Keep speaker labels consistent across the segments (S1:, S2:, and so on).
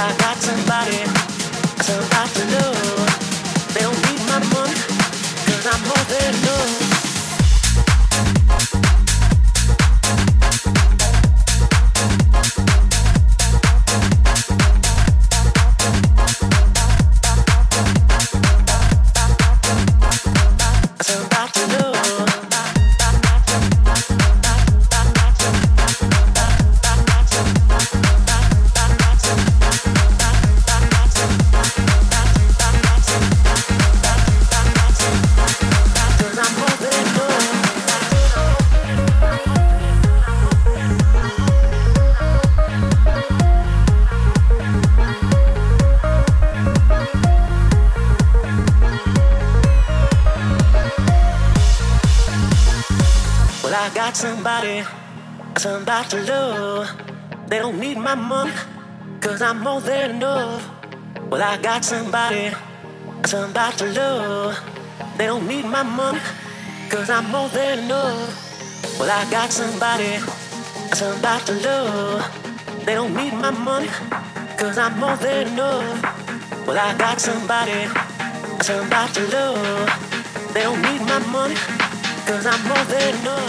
S1: I got somebody, somebody to love. Somebody to love. They don't need my money, cause I'm more than enough. Well, I got somebody, somebody to love. They don't need my money, cause I'm more than enough. Well, I got somebody, somebody to love. They don't need my money, cause I'm more than enough. Well, I got somebody, somebody to love. They don't need my money. Cause I'm more than enough,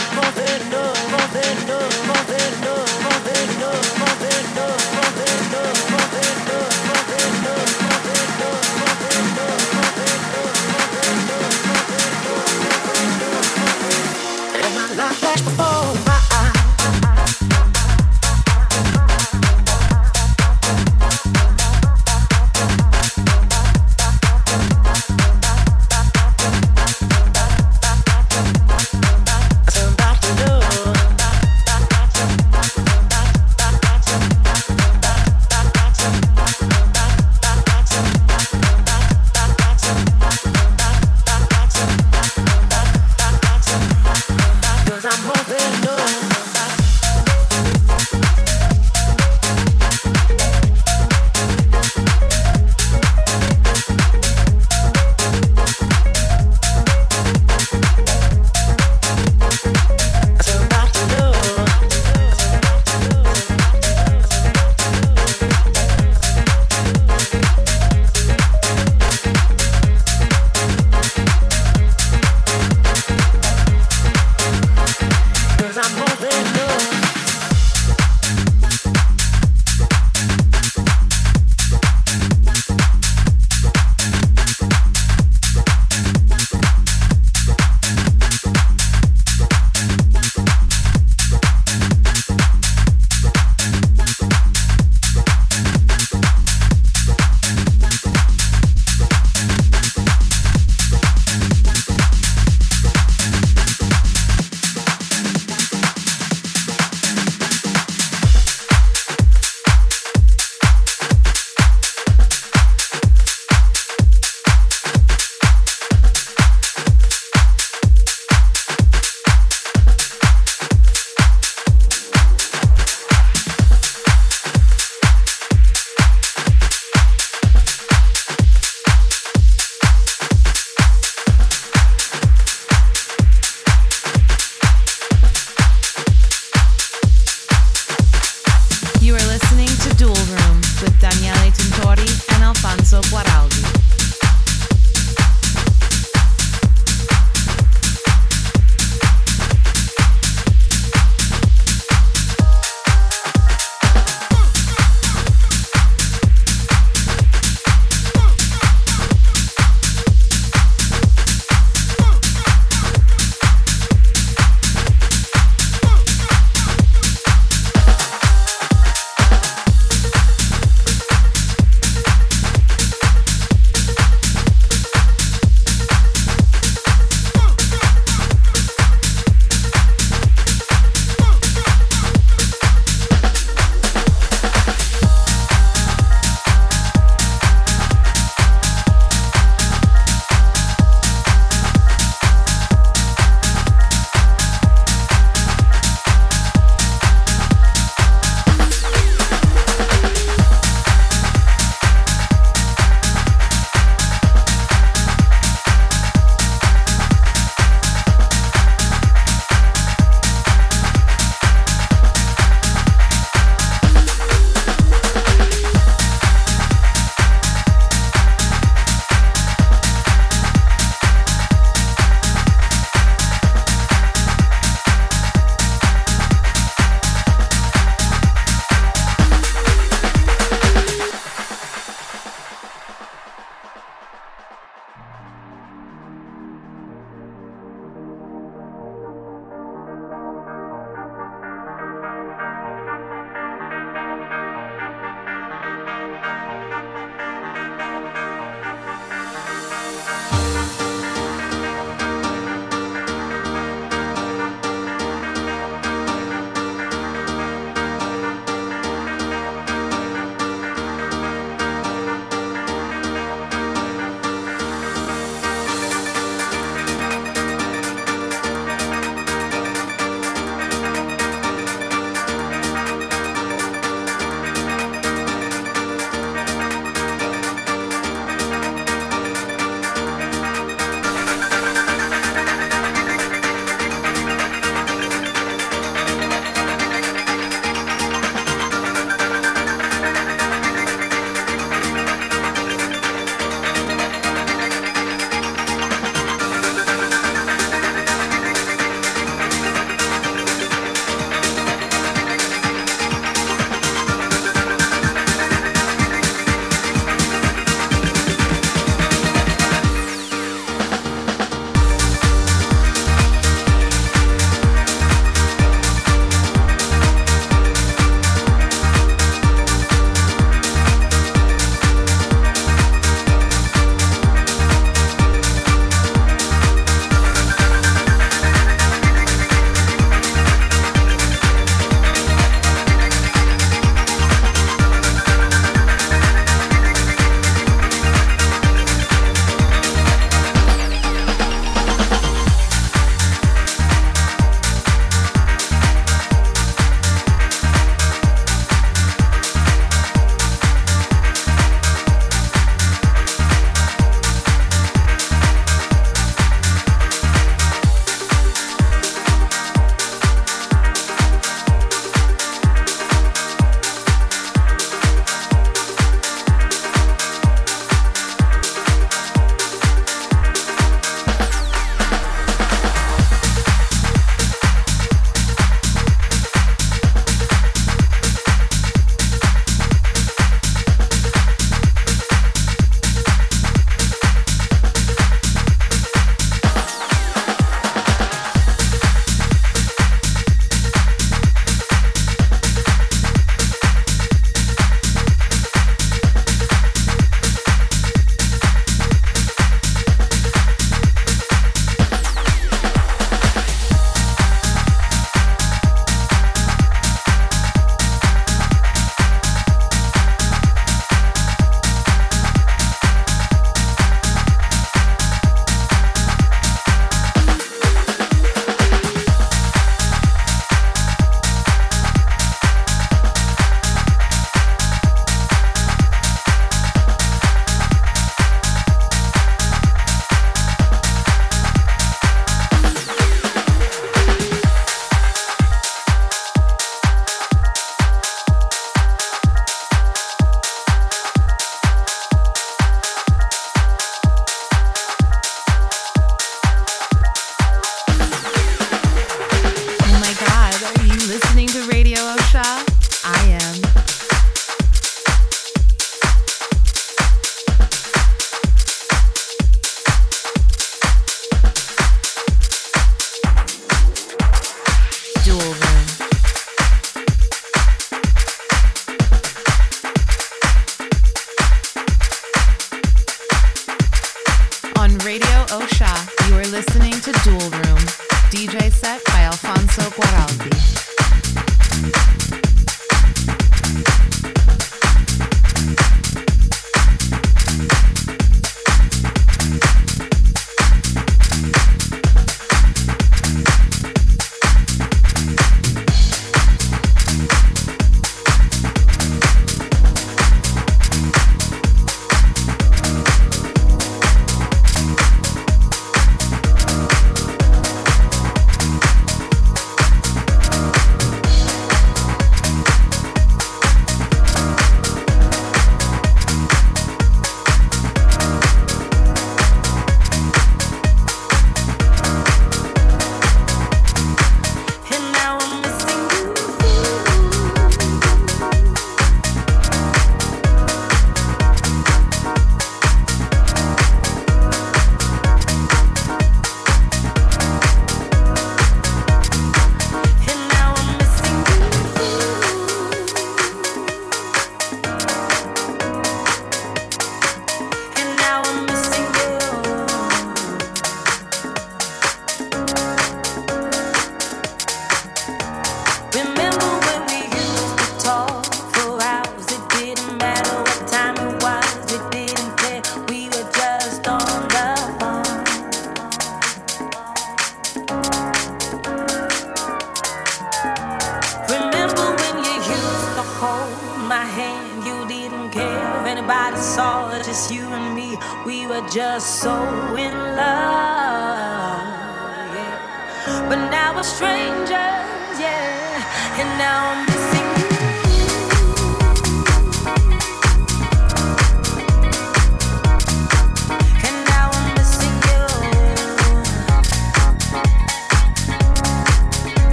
S1: just so in love.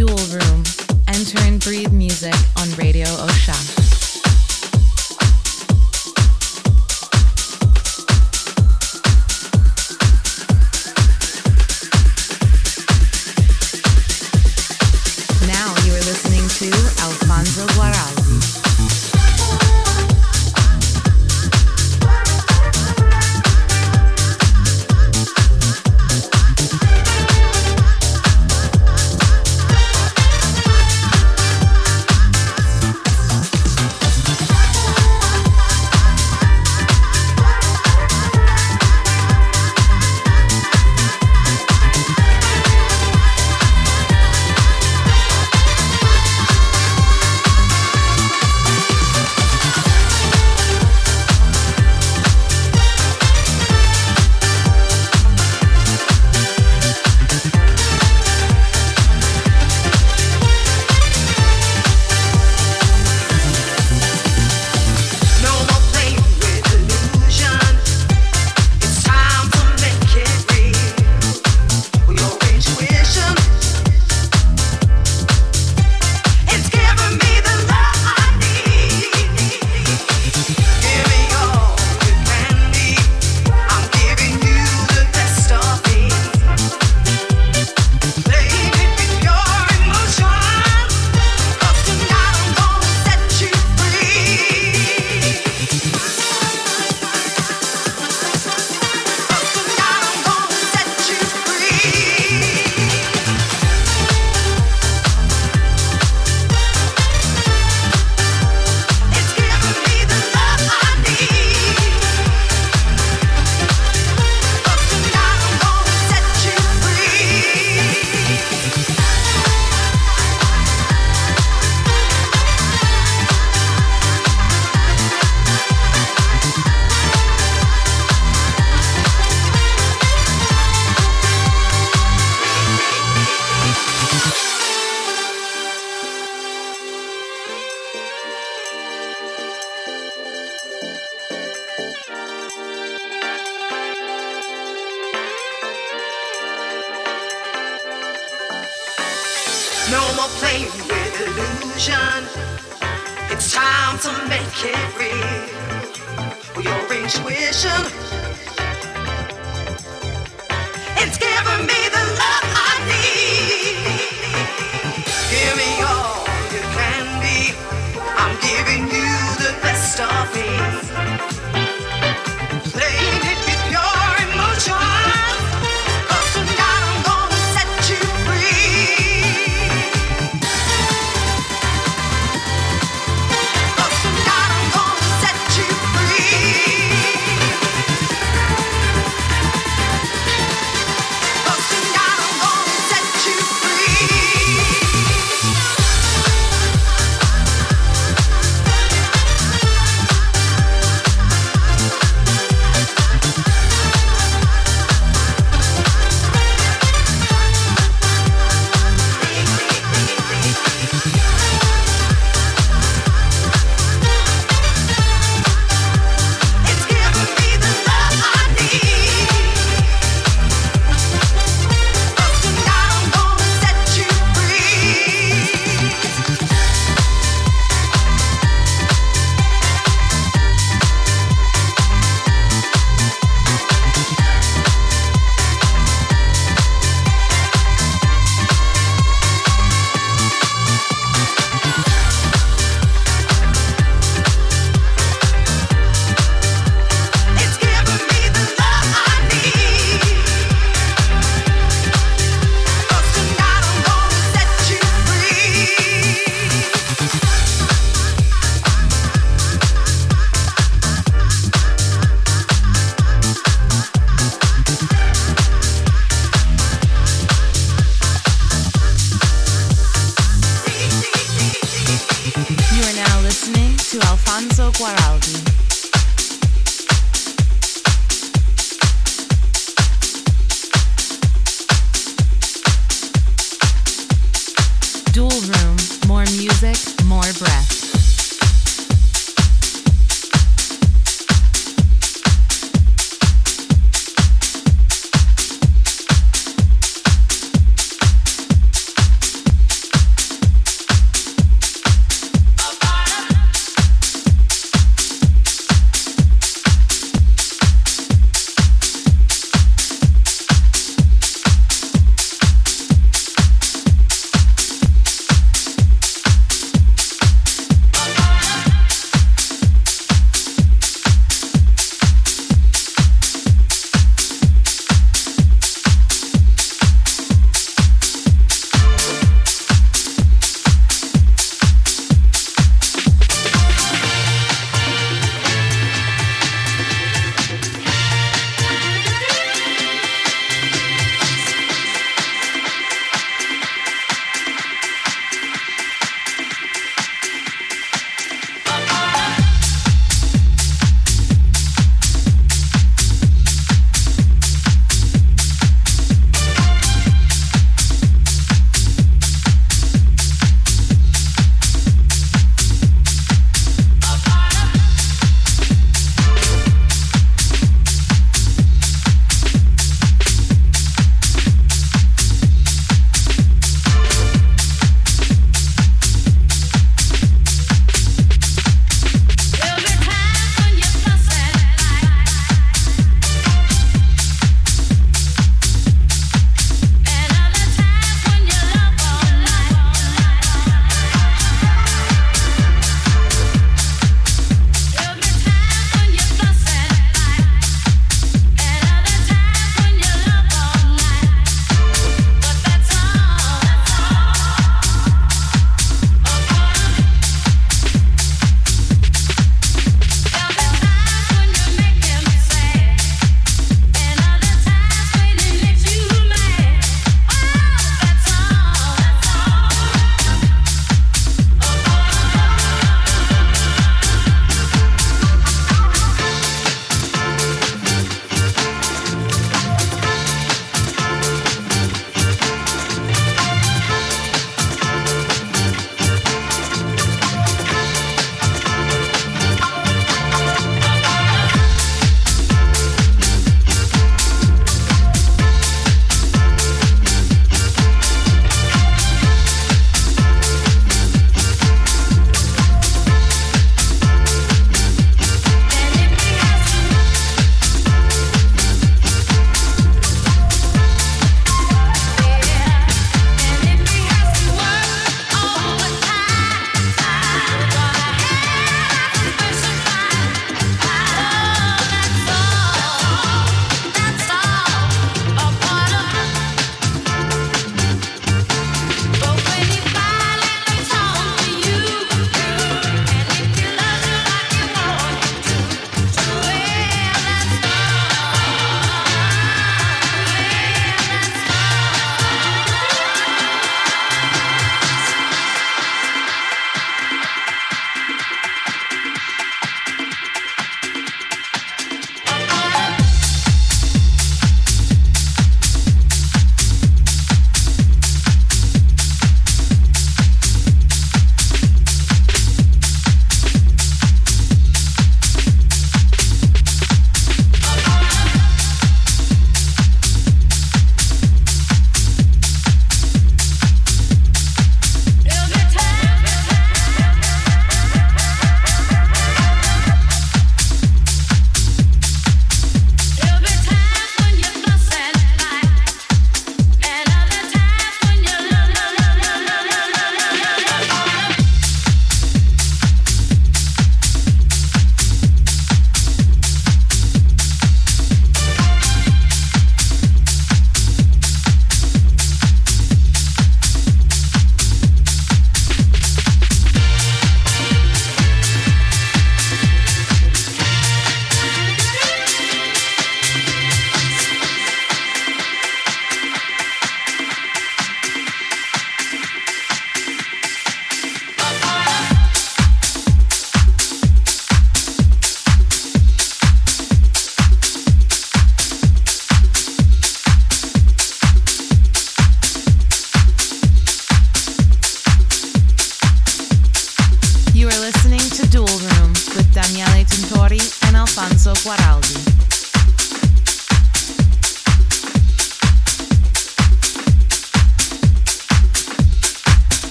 S1: Dual Room, enter and
S2: breathe music on Radio Osha.